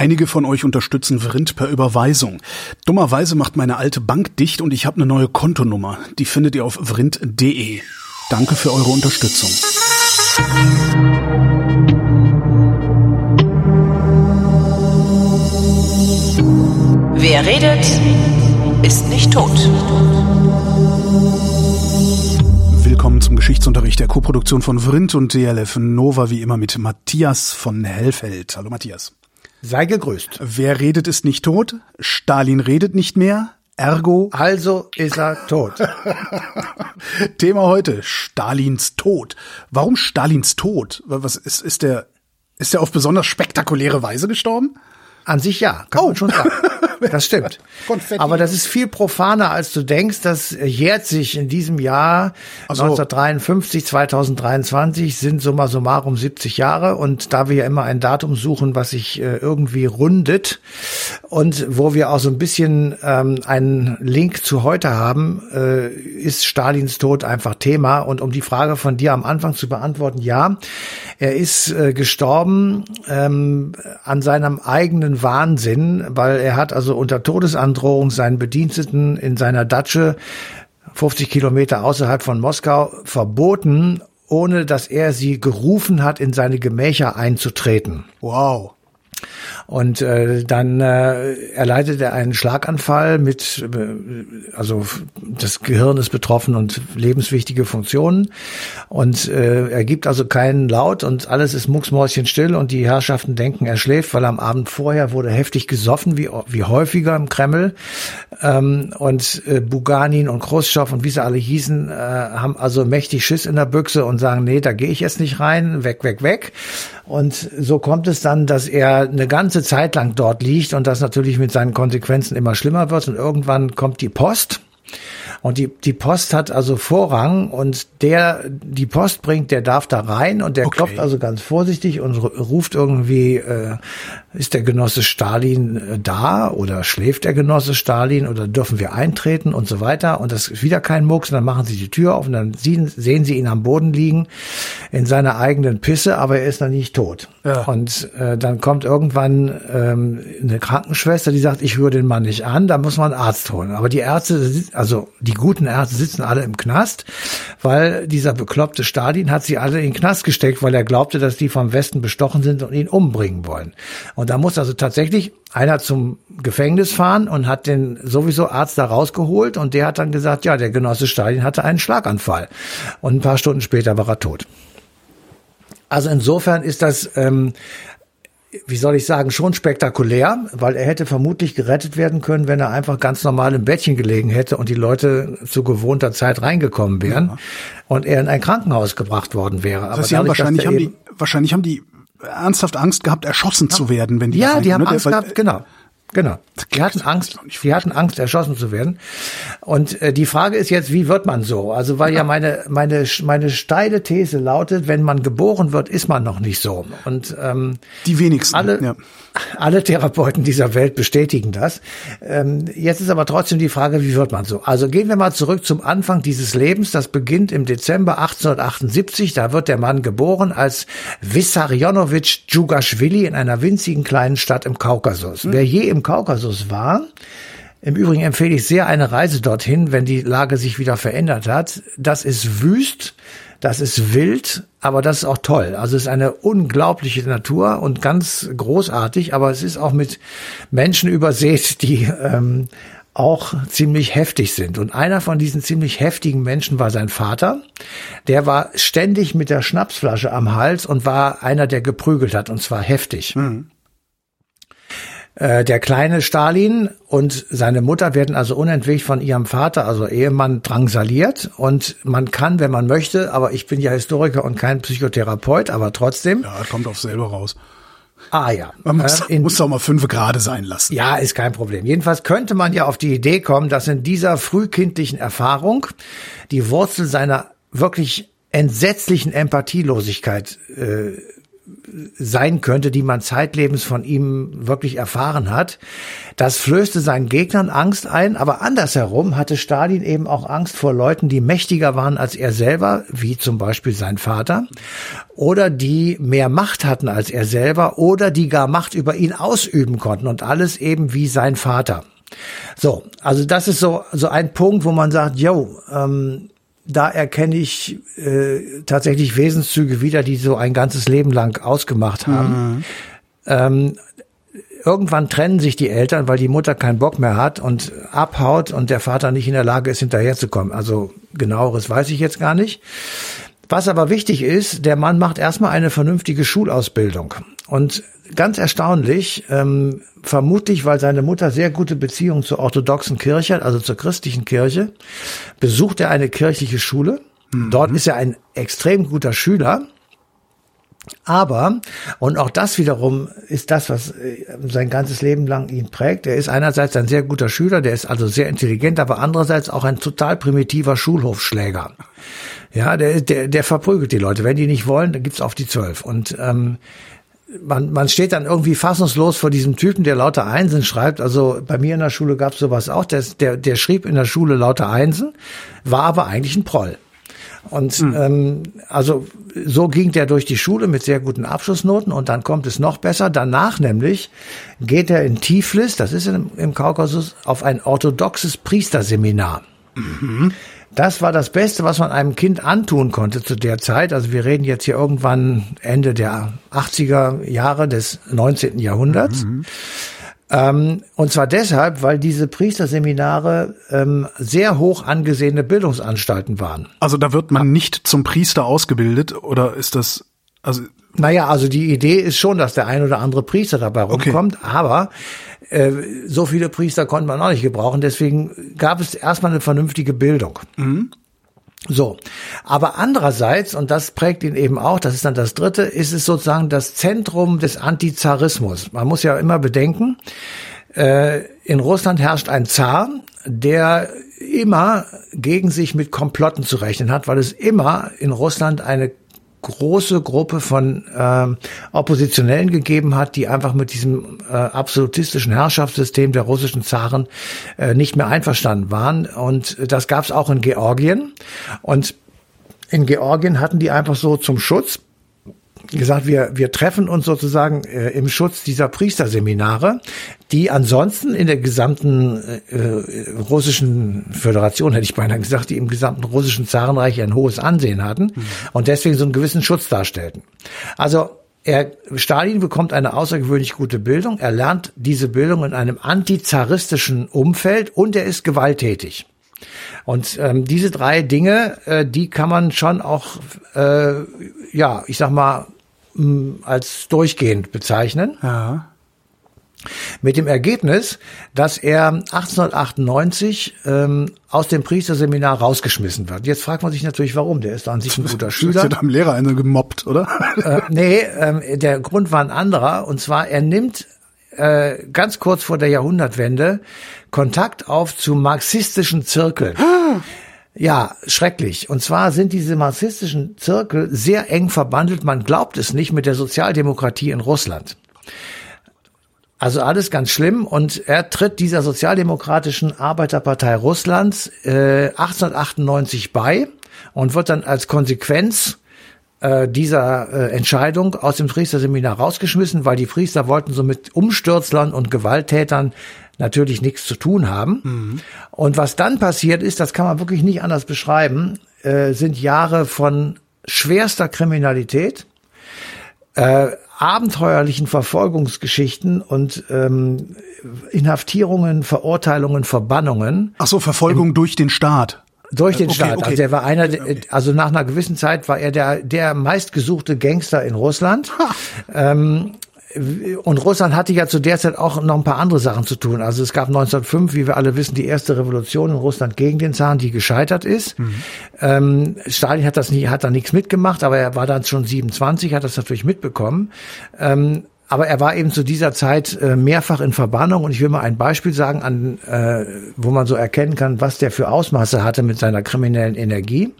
Einige von euch unterstützen Vrind per Überweisung. Dummerweise macht meine alte Bank dicht und ich habe eine neue Kontonummer. Die findet ihr auf vrind.de. Danke für eure Unterstützung. Wer redet, ist nicht tot. Willkommen zum Geschichtsunterricht der Koproduktion von Vrind und DLF Nova, wie immer mit Matthias von Hellfeld. Hallo Matthias. Sei gegrüßt. Wer redet, ist nicht tot. Stalin redet nicht mehr. Ergo. Also ist er tot. Thema heute: Stalins Tod. Warum Stalins Tod? Was ist, ist der, ist der auf besonders spektakuläre Weise gestorben? An sich ja, kann oh. man schon sagen. Das stimmt. Aber das ist viel profaner, als du denkst. Das jährt sich in diesem Jahr so. 1953, 2023 sind summa summarum 70 Jahre. Und da wir ja immer ein Datum suchen, was sich äh, irgendwie rundet und wo wir auch so ein bisschen ähm, einen Link zu heute haben, äh, ist Stalins Tod einfach Thema. Und um die Frage von dir am Anfang zu beantworten, ja, er ist äh, gestorben ähm, an seinem eigenen Wahnsinn, weil er hat also unter Todesandrohung seinen Bediensteten in seiner Datsche 50 Kilometer außerhalb von Moskau verboten, ohne dass er sie gerufen hat, in seine Gemächer einzutreten. Wow. Und äh, dann äh, erleidet er einen Schlaganfall mit, äh, also das Gehirn ist betroffen und lebenswichtige Funktionen. Und äh, er gibt also keinen Laut und alles ist mucksmäuschenstill und die Herrschaften denken, er schläft, weil am Abend vorher wurde heftig gesoffen, wie, wie häufiger im Kreml. Ähm, und äh, Buganin und Khrushchev und wie sie alle hießen, äh, haben also mächtig Schiss in der Büchse und sagen, nee, da gehe ich jetzt nicht rein, weg, weg, weg. Und so kommt es dann, dass er eine ganze Zeit lang dort liegt und das natürlich mit seinen Konsequenzen immer schlimmer wird und irgendwann kommt die Post und die, die Post hat also Vorrang und der die Post bringt, der darf da rein und der okay. klopft also ganz vorsichtig und ruft irgendwie, äh, ist der Genosse Stalin äh, da oder schläft der Genosse Stalin oder dürfen wir eintreten und so weiter. Und das ist wieder kein Mucks und dann machen sie die Tür auf und dann sehen, sehen sie ihn am Boden liegen in seiner eigenen Pisse, aber er ist noch nicht tot. Ja. Und äh, dann kommt irgendwann ähm, eine Krankenschwester, die sagt, ich höre den Mann nicht an, da muss man einen Arzt holen. Aber die Ärzte, also die guten Ärzte sitzen alle im Knast, weil dieser bekloppte Stalin hat sie alle in den Knast gesteckt, weil er glaubte, dass die vom Westen bestochen sind und ihn umbringen wollen. Und da muss also tatsächlich einer zum Gefängnis fahren und hat den sowieso Arzt da rausgeholt und der hat dann gesagt, ja, der Genosse Stalin hatte einen Schlaganfall. Und ein paar Stunden später war er tot. Also insofern ist das ähm, wie soll ich sagen, schon spektakulär, weil er hätte vermutlich gerettet werden können, wenn er einfach ganz normal im Bettchen gelegen hätte und die Leute zu gewohnter Zeit reingekommen wären ja. und er in ein Krankenhaus gebracht worden wäre. Das heißt, Aber dadurch, wahrscheinlich, haben die, wahrscheinlich haben die ernsthaft Angst gehabt, erschossen ja. zu werden, wenn die Ja, die haben ne? Angst gehabt, genau. Genau. Die hatten Angst, die hatten Angst, erschossen zu werden. Und äh, die Frage ist jetzt, wie wird man so? Also, weil ja meine, meine, meine steile These lautet, wenn man geboren wird, ist man noch nicht so. Und ähm, die wenigsten. Alle, ja. Alle Therapeuten dieser Welt bestätigen das. Ähm, jetzt ist aber trotzdem die Frage, wie wird man so? Also gehen wir mal zurück zum Anfang dieses Lebens. Das beginnt im Dezember 1878. Da wird der Mann geboren als Vissarionovich Djugaschwili in einer winzigen kleinen Stadt im Kaukasus. Hm. Wer je im Kaukasus war, im Übrigen empfehle ich sehr eine Reise dorthin, wenn die Lage sich wieder verändert hat. Das ist wüst, das ist wild, aber das ist auch toll. Also es ist eine unglaubliche Natur und ganz großartig, aber es ist auch mit Menschen übersät, die ähm, auch ziemlich heftig sind. Und einer von diesen ziemlich heftigen Menschen war sein Vater. Der war ständig mit der Schnapsflasche am Hals und war einer, der geprügelt hat, und zwar heftig. Mhm. Äh, der kleine Stalin und seine Mutter werden also unentwegt von ihrem Vater, also Ehemann, drangsaliert. Und man kann, wenn man möchte, aber ich bin ja Historiker und kein Psychotherapeut, aber trotzdem. Ja, kommt auf selber raus. Ah ja. Man muss, äh, in, muss auch mal fünf gerade sein lassen. Ja, ist kein Problem. Jedenfalls könnte man ja auf die Idee kommen, dass in dieser frühkindlichen Erfahrung die Wurzel seiner wirklich entsetzlichen Empathielosigkeit äh, sein könnte, die man zeitlebens von ihm wirklich erfahren hat. Das flößte seinen Gegnern Angst ein, aber andersherum hatte Stalin eben auch Angst vor Leuten, die mächtiger waren als er selber, wie zum Beispiel sein Vater, oder die mehr Macht hatten als er selber, oder die gar Macht über ihn ausüben konnten und alles eben wie sein Vater. So, also das ist so, so ein Punkt, wo man sagt, yo, ähm, da erkenne ich äh, tatsächlich Wesenszüge wieder, die so ein ganzes Leben lang ausgemacht haben. Mhm. Ähm, irgendwann trennen sich die Eltern, weil die Mutter keinen Bock mehr hat und abhaut und der Vater nicht in der Lage ist, hinterherzukommen. Also genaueres weiß ich jetzt gar nicht. Was aber wichtig ist, der Mann macht erstmal eine vernünftige Schulausbildung. Und ganz erstaunlich, ähm, vermutlich, weil seine Mutter sehr gute Beziehungen zur orthodoxen Kirche hat, also zur christlichen Kirche, besucht er eine kirchliche Schule. Mhm. Dort ist er ein extrem guter Schüler. Aber, und auch das wiederum ist das, was äh, sein ganzes Leben lang ihn prägt. Er ist einerseits ein sehr guter Schüler, der ist also sehr intelligent, aber andererseits auch ein total primitiver Schulhofschläger. Ja, der, der, der verprügelt die Leute. Wenn die nicht wollen, dann gibt's auf die zwölf. Und ähm, man, man steht dann irgendwie fassungslos vor diesem Typen, der lauter Einsen schreibt. Also bei mir in der Schule gab es sowas auch. Der, der, der schrieb in der Schule lauter Einsen, war aber eigentlich ein Proll. Und mhm. ähm, also so ging der durch die Schule mit sehr guten Abschlussnoten und dann kommt es noch besser. Danach nämlich geht er in Tiflis, das ist im, im Kaukasus, auf ein orthodoxes Priesterseminar. Mhm. Das war das Beste, was man einem Kind antun konnte zu der Zeit. Also wir reden jetzt hier irgendwann Ende der 80er Jahre des 19. Jahrhunderts. Mhm. Ähm, und zwar deshalb, weil diese Priesterseminare ähm, sehr hoch angesehene Bildungsanstalten waren. Also da wird man nicht zum Priester ausgebildet oder ist das also naja, also die Idee ist schon, dass der ein oder andere Priester dabei rumkommt, okay. aber äh, so viele Priester konnte man auch nicht gebrauchen, deswegen gab es erstmal eine vernünftige Bildung. Mhm. So, aber andererseits, und das prägt ihn eben auch, das ist dann das Dritte, ist es sozusagen das Zentrum des Antizarismus. Man muss ja immer bedenken, äh, in Russland herrscht ein Zar, der immer gegen sich mit Komplotten zu rechnen hat, weil es immer in Russland eine große Gruppe von äh, Oppositionellen gegeben hat, die einfach mit diesem äh, absolutistischen Herrschaftssystem der russischen Zaren äh, nicht mehr einverstanden waren. Und das gab es auch in Georgien. Und in Georgien hatten die einfach so zum Schutz gesagt, wir, wir treffen uns sozusagen äh, im Schutz dieser Priesterseminare, die ansonsten in der gesamten äh, russischen Föderation, hätte ich beinahe gesagt, die im gesamten russischen Zarenreich ein hohes Ansehen hatten mhm. und deswegen so einen gewissen Schutz darstellten. Also er, Stalin bekommt eine außergewöhnlich gute Bildung. Er lernt diese Bildung in einem antizaristischen Umfeld und er ist gewalttätig. Und ähm, diese drei Dinge, äh, die kann man schon auch, äh, ja, ich sag mal, als durchgehend bezeichnen. Ja. Mit dem Ergebnis, dass er 1898 ähm, aus dem Priesterseminar rausgeschmissen wird. Jetzt fragt man sich natürlich, warum. Der ist an sich ein guter Schüler. Der hat am Lehrer einen gemobbt, oder? Äh, nee, ähm, der Grund war ein anderer. Und zwar, er nimmt äh, ganz kurz vor der Jahrhundertwende Kontakt auf zu marxistischen Zirkeln. Ja, schrecklich. Und zwar sind diese marxistischen Zirkel sehr eng verbandelt, man glaubt es nicht, mit der Sozialdemokratie in Russland. Also alles ganz schlimm und er tritt dieser Sozialdemokratischen Arbeiterpartei Russlands äh, 1898 bei und wird dann als Konsequenz äh, dieser äh, Entscheidung aus dem Priesterseminar rausgeschmissen, weil die Priester wollten so mit Umstürzlern und Gewalttätern natürlich nichts zu tun haben. Mhm. Und was dann passiert ist, das kann man wirklich nicht anders beschreiben, äh, sind Jahre von schwerster Kriminalität, äh, abenteuerlichen Verfolgungsgeschichten und ähm, Inhaftierungen, Verurteilungen, Verbannungen. Ach so, Verfolgung Im, durch den Staat. Durch den okay, Staat. Okay. Also der war einer, also nach einer gewissen Zeit war er der, der meistgesuchte Gangster in Russland. Ähm, und Russland hatte ja zu der Zeit auch noch ein paar andere Sachen zu tun. Also es gab 1905, wie wir alle wissen, die erste Revolution in Russland gegen den Zaren, die gescheitert ist. Mhm. Ähm, Stalin hat das nie, hat da nichts mitgemacht, aber er war dann schon 27, hat das natürlich mitbekommen. Ähm, aber er war eben zu dieser Zeit äh, mehrfach in Verbannung und ich will mal ein Beispiel sagen, an, äh, wo man so erkennen kann, was der für Ausmaße hatte mit seiner kriminellen Energie.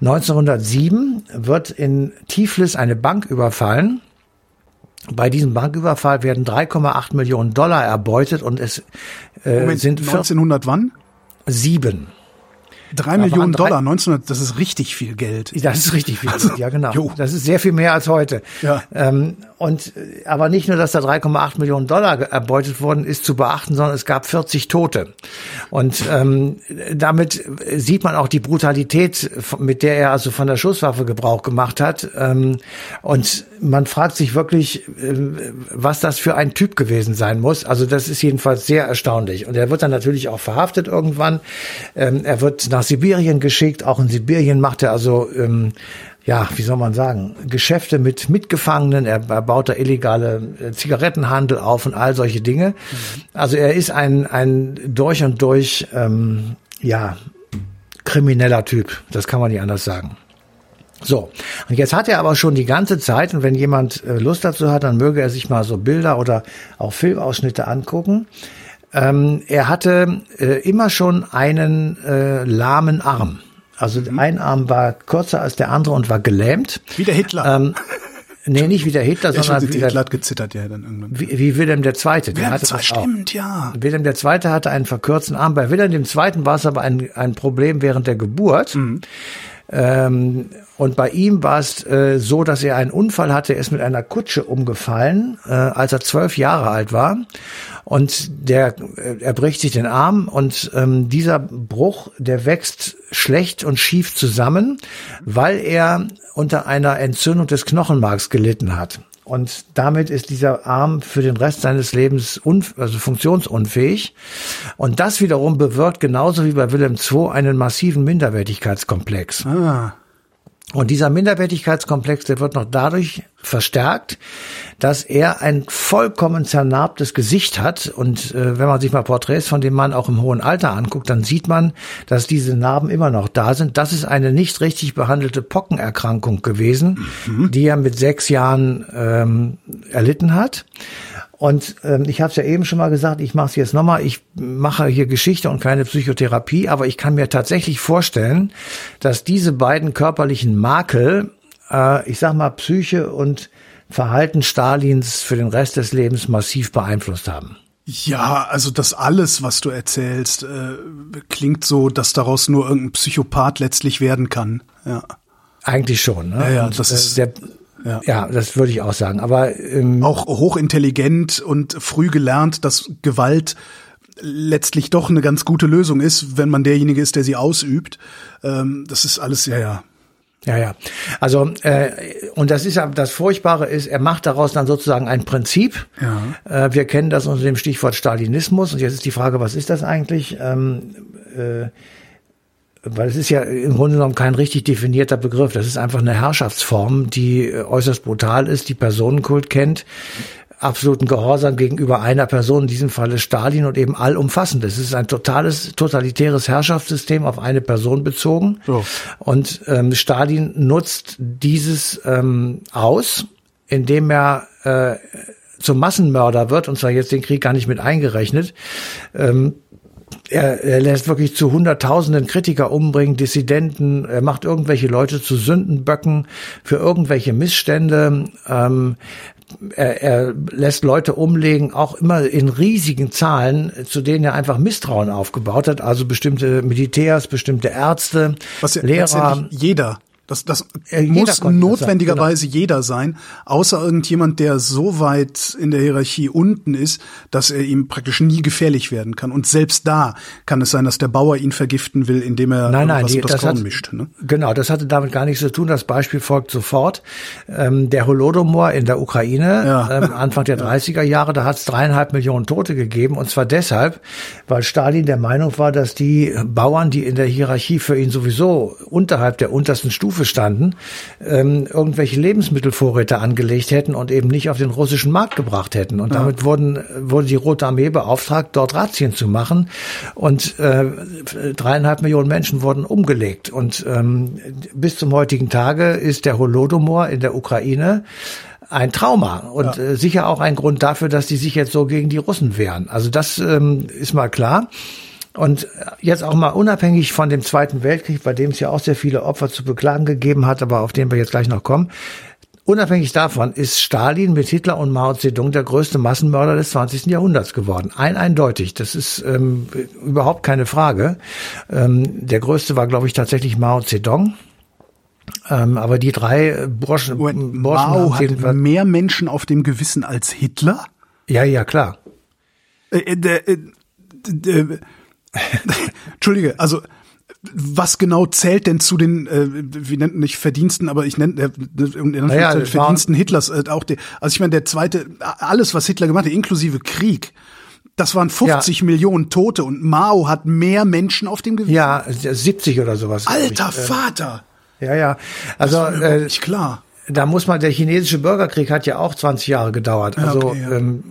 1907 wird in Tiflis eine Bank überfallen Bei diesem Banküberfall werden 3,8 Millionen Dollar erbeutet und es äh, Moment, sind 1900 wann? sieben. Drei waren Millionen drei- Dollar, 1900, das ist richtig viel Geld. Das ist richtig viel. Also, ja, genau. jo. Das ist sehr viel mehr als heute. Ja. Ähm, und äh, aber nicht nur, dass da 3,8 Millionen Dollar erbeutet worden ist zu beachten, sondern es gab 40 Tote. Und ähm, damit sieht man auch die Brutalität, mit der er also von der Schusswaffe Gebrauch gemacht hat. Ähm, und man fragt sich wirklich, äh, was das für ein Typ gewesen sein muss. Also das ist jedenfalls sehr erstaunlich. Und er wird dann natürlich auch verhaftet irgendwann. Ähm, er wird nach Sibirien geschickt. Auch in Sibirien macht er also ähm, ja, wie soll man sagen, Geschäfte mit Mitgefangenen, er, er baut da illegale äh, Zigarettenhandel auf und all solche Dinge. Also er ist ein, ein durch und durch, ähm, ja, krimineller Typ, das kann man nicht anders sagen. So, und jetzt hat er aber schon die ganze Zeit, und wenn jemand äh, Lust dazu hat, dann möge er sich mal so Bilder oder auch Filmausschnitte angucken. Ähm, er hatte äh, immer schon einen äh, lahmen Arm. Also ein Arm war kürzer als der andere und war gelähmt. Wie der Hitler. Ähm, nee, nicht wie der Hitler, ja, sondern wie, Hitler der, hat gezittert ja dann irgendwann. wie, wie Wilhelm II. Der Ja, hatte auch. stimmt, ja. Wilhelm II. hatte einen verkürzten Arm. Bei Wilhelm II. war es aber ein, ein Problem während der Geburt. Ähm, und bei ihm war es äh, so, dass er einen Unfall hatte. Er ist mit einer Kutsche umgefallen, äh, als er zwölf Jahre alt war. Und der, äh, er bricht sich den Arm und ähm, dieser Bruch, der wächst schlecht und schief zusammen, weil er unter einer Entzündung des Knochenmarks gelitten hat. Und damit ist dieser Arm für den Rest seines Lebens also funktionsunfähig. Und das wiederum bewirkt genauso wie bei Wilhelm II einen massiven Minderwertigkeitskomplex. Ah. Und dieser Minderwertigkeitskomplex, der wird noch dadurch verstärkt, dass er ein vollkommen zernarbtes Gesicht hat. Und äh, wenn man sich mal Porträts von dem Mann auch im hohen Alter anguckt, dann sieht man, dass diese Narben immer noch da sind. Das ist eine nicht richtig behandelte Pockenerkrankung gewesen, die er mit sechs Jahren ähm, erlitten hat. Und ähm, ich habe es ja eben schon mal gesagt, ich mache es jetzt nochmal. Ich mache hier Geschichte und keine Psychotherapie, aber ich kann mir tatsächlich vorstellen, dass diese beiden körperlichen Makel, äh, ich sag mal Psyche und Verhalten Stalins für den Rest des Lebens massiv beeinflusst haben. Ja, also das alles, was du erzählst, äh, klingt so, dass daraus nur irgendein Psychopath letztlich werden kann. Ja. Eigentlich schon. Ne? Ja, ja, Und, das äh, ist- der, ja. ja. das würde ich auch sagen. Aber ähm, Auch hochintelligent und früh gelernt, dass Gewalt letztlich doch eine ganz gute Lösung ist, wenn man derjenige ist, der sie ausübt. Ähm, das ist alles, ja, ja. Ja, ja. Also äh, und das ist ja das Furchtbare ist, er macht daraus dann sozusagen ein Prinzip. Ja. Äh, wir kennen das unter dem Stichwort Stalinismus und jetzt ist die Frage, was ist das eigentlich? Ähm, äh, weil es ist ja im Grunde genommen kein richtig definierter Begriff. Das ist einfach eine Herrschaftsform, die äh, äußerst brutal ist, die Personenkult kennt, absoluten Gehorsam gegenüber einer Person, in diesem Falle Stalin und eben allumfassend. Es ist ein totales, totalitäres Herrschaftssystem auf eine Person bezogen. So. Und ähm, Stalin nutzt dieses ähm, aus, indem er äh, zum Massenmörder wird, und zwar jetzt den Krieg gar nicht mit eingerechnet. Ähm, er, er lässt wirklich zu Hunderttausenden Kritiker umbringen, Dissidenten, er macht irgendwelche Leute zu Sündenböcken für irgendwelche Missstände. Ähm, er, er lässt Leute umlegen, auch immer in riesigen Zahlen, zu denen er einfach Misstrauen aufgebaut hat. Also bestimmte Militärs, bestimmte Ärzte, Was ja Lehrer. jeder. Das, das Äh, jeder muss das sein, notwendigerweise jeder sein, außer irgendjemand, der so weit in der Hierarchie unten ist, dass er ihm praktisch nie gefährlich werden kann. Und selbst da kann es sein, dass der Bauer ihn vergiften will, indem er Nein, nein, die, in das das Korn hat, mischt. Ne? genau, das hatte damit gar nichts zu tun. Das Beispiel folgt sofort. Ähm, der Holodomor in der Ukraine, Ja. ähm, Anfang der 30er Jahre, da hat es dreieinhalb Millionen Tote gegeben. Und zwar deshalb, weil Stalin der Meinung war, dass die Bauern, die in der Hierarchie für ihn sowieso unterhalb der untersten Stufe standen, ähm, irgendwelche Lebensmittelvorräte angelegt hätten und eben nicht auf den russischen Markt gebracht hätten. Und damit wurden, wurde die Rote Armee beauftragt, dort Razzien zu machen. Und äh, dreieinhalb Millionen Menschen wurden umgelegt. Und ähm, bis zum heutigen Tage ist der Holodomor in der Ukraine ein Trauma und äh, sicher auch ein Grund dafür, dass die sich jetzt so gegen die Russen wehren. Also das ähm, ist mal klar. Und jetzt auch mal unabhängig von dem Zweiten Weltkrieg, bei dem es ja auch sehr viele Opfer zu beklagen gegeben hat, aber auf den wir jetzt gleich noch kommen. unabhängig davon ist Stalin mit Hitler und Mao Zedong der größte Massenmörder des 20. Jahrhunderts geworden. Ein eindeutig, das ist ähm, überhaupt keine Frage. Ähm, der größte war, glaube ich, tatsächlich Mao Zedong. Ähm, aber die drei Burschen, Burschen Mao haben hat mehr Menschen auf dem Gewissen als Hitler? ja, ja, klar. Äh, äh, äh, Entschuldige, also was genau zählt denn zu den, äh, wie nennt nicht Verdiensten, aber ich nenne äh, Naja, Verdiensten Hitlers äh, auch der, also ich meine der zweite, alles was Hitler gemacht hat, inklusive Krieg, das waren 50 Millionen Tote und Mao hat mehr Menschen auf dem Gewissen. Ja, 70 oder sowas. Alter ich. Äh, Vater, Ja, ja. Also äh, klar. Da muss man, der chinesische Bürgerkrieg hat ja auch 20 Jahre gedauert. Also okay, ja. ähm,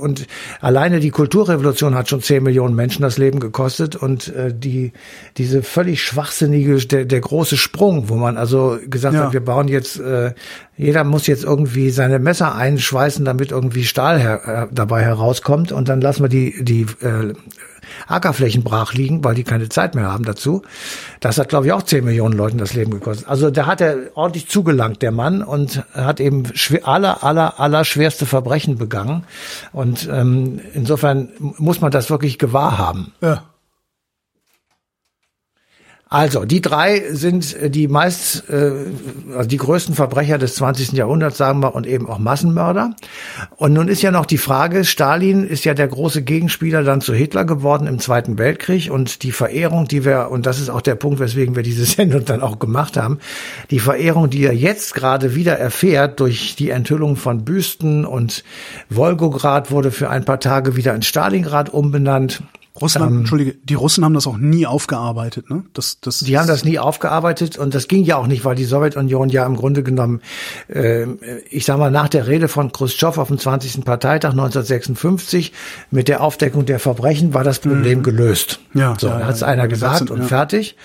und alleine die Kulturrevolution hat schon 10 Millionen Menschen das Leben gekostet und äh, die diese völlig schwachsinnige der, der große Sprung, wo man also gesagt Ja. hat, wir bauen jetzt äh, jeder muss jetzt irgendwie seine Messer einschweißen, damit irgendwie Stahl her, äh, dabei herauskommt und dann lassen wir die die äh, Ackerflächen brach liegen, weil die keine Zeit mehr haben dazu. Das hat, glaube ich, auch 10 Millionen Leuten das Leben gekostet. Also da hat er ordentlich zugelangt, der Mann, und hat eben aller, aller, aller schwerste Verbrechen begangen. Und ähm, insofern muss man das wirklich gewahr haben. Ja. Also, die drei sind äh, die meist, äh, also die größten Verbrecher des 20. Jahrhunderts, sagen wir, und eben auch Massenmörder. Und nun ist ja noch die Frage, Stalin ist ja der große Gegenspieler dann zu Hitler geworden im Zweiten Weltkrieg und die Verehrung, die wir, und das ist auch der Punkt, weswegen wir diese Sendung dann auch gemacht haben, die Verehrung, die er jetzt gerade wieder erfährt durch die Enthüllung von Büsten und Wolgograd wurde für ein paar Tage wieder in Stalingrad umbenannt. Russland, Ähm, Entschuldige, die Russen haben das auch nie aufgearbeitet, ne? Das, das, Die haben das nie aufgearbeitet und das ging ja auch nicht, weil die Sowjetunion ja im Grunde genommen, äh, ich sag mal, nach der Rede von Khrushchev auf dem 20. Parteitag 1956 mit der Aufdeckung der Verbrechen war das Problem gelöst. Mhm. Ja, so, ja, hat ja, es einer ja, gesagt sind, und ja. fertig.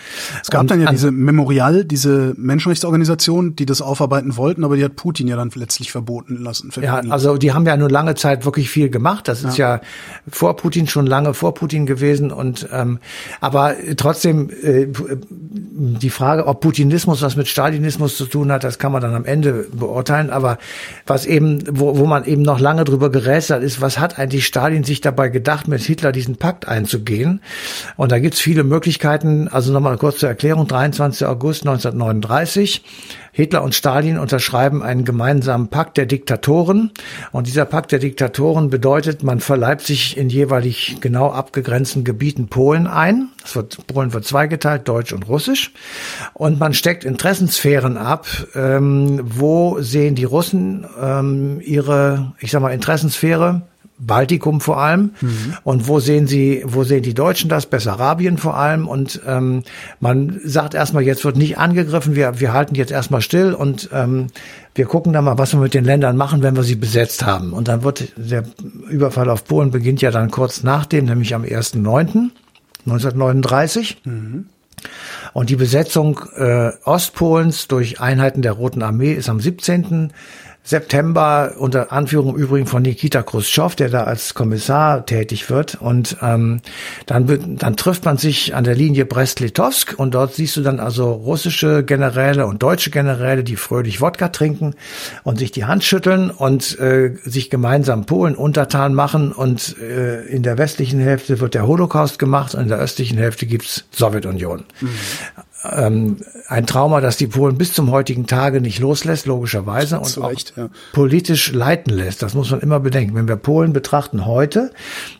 Es gab und dann ja an- diese Memorial, diese Menschenrechtsorganisation, die das aufarbeiten wollten, aber die hat Putin ja dann letztlich verboten lassen. Ja, also die haben ja nur lange Zeit wirklich viel gemacht. Das ist ja, vor Putin schon lange vor Putin gewesen und ähm, aber trotzdem äh, die Frage, ob Putinismus was mit Stalinismus zu tun hat, das kann man dann am Ende beurteilen. Aber was eben, wo, wo man eben noch lange drüber gerätselt ist, was hat eigentlich Stalin sich dabei gedacht, mit Hitler diesen Pakt einzugehen? Und da gibt's viele Möglichkeiten. Also nochmal kurz zur Erklärung: 23. August 1939. Hitler und Stalin unterschreiben einen gemeinsamen Pakt der Diktatoren. Und dieser Pakt der Diktatoren bedeutet, man verleibt sich in jeweilig genau abgegrenzten Gebieten Polen ein. Es wird, Polen wird zweigeteilt, Deutsch und Russisch. Und man steckt Interessensphären ab. Ähm, wo sehen die Russen ähm, ihre, ich sag mal, Interessensphäre? Baltikum vor allem. Und wo sehen Sie, wo sehen die Deutschen das? Bessarabien vor allem. Und ähm, man sagt erstmal, jetzt wird nicht angegriffen, wir, wir halten jetzt erstmal still und ähm, wir gucken dann mal, was wir mit den Ländern machen, wenn wir sie besetzt haben. Und dann wird der Überfall auf Polen beginnt ja dann kurz nach dem, nämlich am 1.9.1939. Und die Besetzung äh, Ostpolens durch Einheiten der Roten Armee ist am 17. September unter Anführung im Übrigen von Nikita Khrushchev, der da als Kommissar tätig wird. Und ähm, dann, dann trifft man sich an der Linie Brest-Litovsk und dort siehst du dann also russische Generäle und deutsche Generäle, die fröhlich Wodka trinken und sich die Hand schütteln und äh, sich gemeinsam Polen untertan machen. Und äh, in der westlichen Hälfte wird der Holocaust gemacht und in der östlichen Hälfte gibt's Sowjetunion ähm, ein Trauma, das die Polen bis zum heutigen Tage nicht loslässt, logischerweise, und Zu auch ja. politisch leiten lässt. Das muss man immer bedenken. Wenn wir Polen betrachten heute,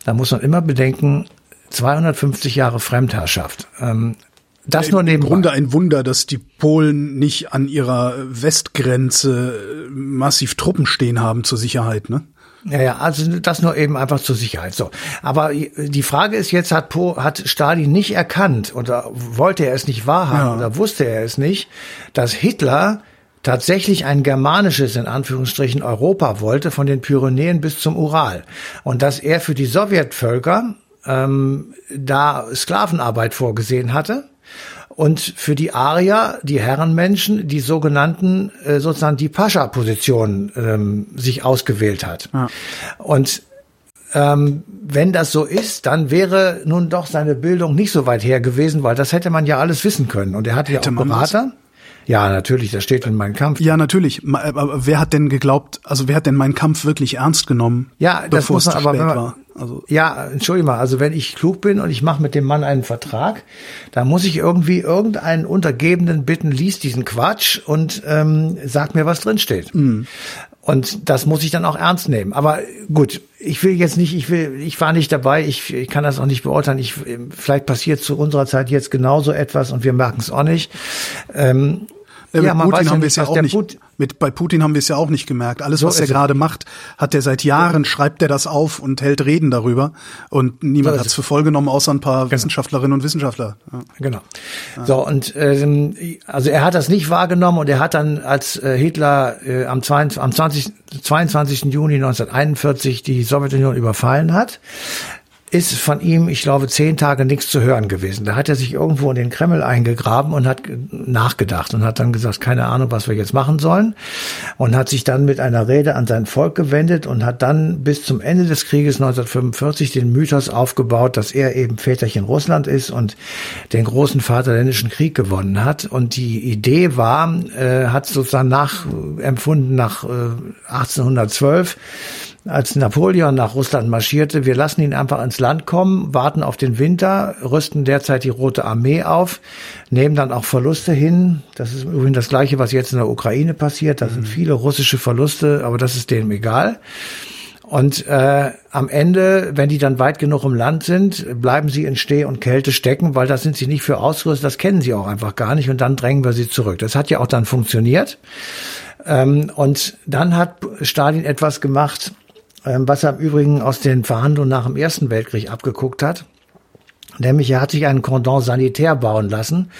dann muss man immer bedenken, 250 Jahre Fremdherrschaft. Ähm, das nur Im nebenbei. Grunde ein Wunder, dass die Polen nicht an ihrer Westgrenze massiv Truppen stehen haben zur Sicherheit, ne? Ja, ja, also das nur eben einfach zur Sicherheit. So, aber die Frage ist jetzt, hat, po, hat Stalin nicht erkannt oder wollte er es nicht wahrhaben Ja. oder wusste er es nicht, dass Hitler tatsächlich ein germanisches, in Anführungsstrichen, Europa wollte, von den Pyrenäen bis zum Ural. Und dass er für die Sowjetvölker ähm, da Sklavenarbeit vorgesehen hatte und für die Arier, die Herrenmenschen, die sogenannten, äh, sozusagen die Pascha-Position ähm, sich ausgewählt hat. Ja. Und ähm, wenn das so ist, dann wäre nun doch seine Bildung nicht so weit her gewesen, weil das hätte man ja alles wissen können. Und er hatte Hätte ja auch? Berater. Ja, natürlich, das steht in meinem Kampf. Ja, natürlich. Aber wer hat denn geglaubt, also wer hat denn meinen Kampf wirklich ernst genommen? Ja, das muss man aber, wenn man, war? Also ja, entschuldige mal, also wenn ich klug bin und ich mache mit dem Mann einen Vertrag, dann muss ich irgendwie irgendeinen Untergebenen bitten, liest diesen Quatsch und ähm, sagt mir, was drin steht. Mhm. Und das muss ich dann auch ernst nehmen. Aber gut, ich will jetzt nicht, ich will, ich war nicht dabei, ich, ich kann das auch nicht beurteilen. Ich, vielleicht passiert zu unserer Zeit jetzt genauso etwas und wir merken es auch nicht. Ähm, ja, ja, man Putin weiß haben wir es ja auch nicht. Put mit bei Putin haben wir es ja auch nicht gemerkt. Alles, so was er gerade macht, hat er seit Jahren, ja. schreibt er das auf und hält Reden darüber. Und niemand so hat es für voll genommen, außer ein paar genau. Wissenschaftlerinnen und Wissenschaftler. Ja. Genau. So, und ähm, also er hat das nicht wahrgenommen und er hat dann, als äh, Hitler äh, am, 22, am 20, 22. Juni 1941 die Sowjetunion überfallen hat, ist von ihm, ich glaube, zehn Tage nichts zu hören gewesen. Da hat er sich irgendwo in den Kreml eingegraben und hat nachgedacht und hat dann gesagt, keine Ahnung, was wir jetzt machen sollen. Und hat sich dann mit einer Rede an sein Volk gewendet und hat dann bis zum Ende des Krieges 1945 den Mythos aufgebaut, dass er eben Väterchen Russland ist und den großen Vaterländischen Krieg gewonnen hat. Und die Idee war, äh, hat sozusagen nachempfunden nach äh, 1812, als Napoleon nach Russland marschierte, wir lassen ihn einfach ins Land kommen, warten auf den Winter, rüsten derzeit die Rote Armee auf, nehmen dann auch Verluste hin. Das ist übrigens das Gleiche, was jetzt in der Ukraine passiert. Da sind mhm. viele russische Verluste, aber das ist denen egal. Und äh, am Ende, wenn die dann weit genug im Land sind, bleiben sie in Steh und Kälte stecken, weil das sind sie nicht für ausgerüstet, das kennen sie auch einfach gar nicht und dann drängen wir sie zurück. Das hat ja auch dann funktioniert. Ähm, und dann hat Stalin etwas gemacht, was er im Übrigen aus den Verhandlungen nach dem Ersten Weltkrieg abgeguckt hat. Nämlich er hat sich einen Cordon sanitär bauen lassen,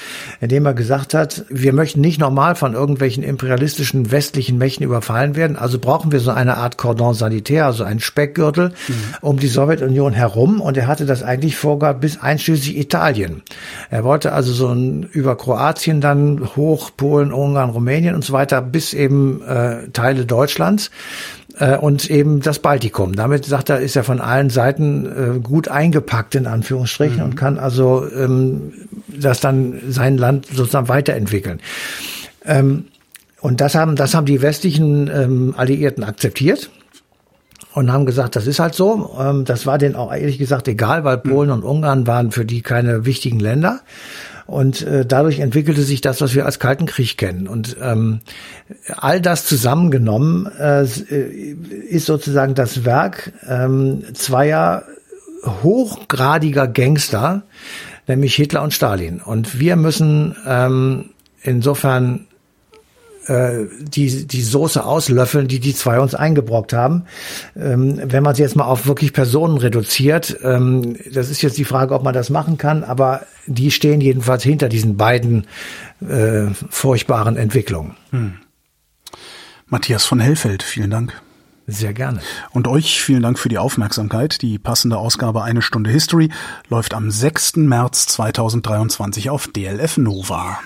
indem er gesagt hat, wir möchten nicht normal von irgendwelchen imperialistischen westlichen Mächten überfallen werden, also brauchen wir so eine Art Cordon sanitär, also einen Speckgürtel mhm. um die Sowjetunion herum. Und er hatte das eigentlich vorgehabt bis einschließlich Italien. Er wollte also so ein, über Kroatien dann hoch, Polen, Ungarn, Rumänien und so weiter, bis eben äh, Teile Deutschlands äh, und eben das Baltikum. Damit sagt er, ist er von allen Seiten äh, gut eingepackt in Anführungsstrichen mhm. und kann also ähm, das dann sein Land sozusagen weiterentwickeln. Ähm, und das haben, das haben die westlichen ähm, Alliierten akzeptiert und haben gesagt, das ist halt so. Ähm, das war denen auch ehrlich gesagt egal, weil mhm. Polen und Ungarn waren für die keine wichtigen Länder. Und äh, dadurch entwickelte sich das, was wir als Kalten Krieg kennen. Und ähm, all das zusammengenommen äh, ist sozusagen das Werk ähm, zweier hochgradiger Gangster, nämlich Hitler und Stalin. Und wir müssen ähm, insofern äh, die, die Soße auslöffeln, die die zwei uns eingebrockt haben. Ähm, wenn man sie jetzt mal auf wirklich Personen reduziert, ähm, das ist jetzt die Frage, ob man das machen kann, aber die stehen jedenfalls hinter diesen beiden äh, furchtbaren Entwicklungen. Hm. Matthias von Hellfeld, vielen Dank. Sehr gerne. Und euch vielen Dank für die Aufmerksamkeit. Die passende Ausgabe Eine Stunde History läuft am 6. März 2023 auf DLF Nova.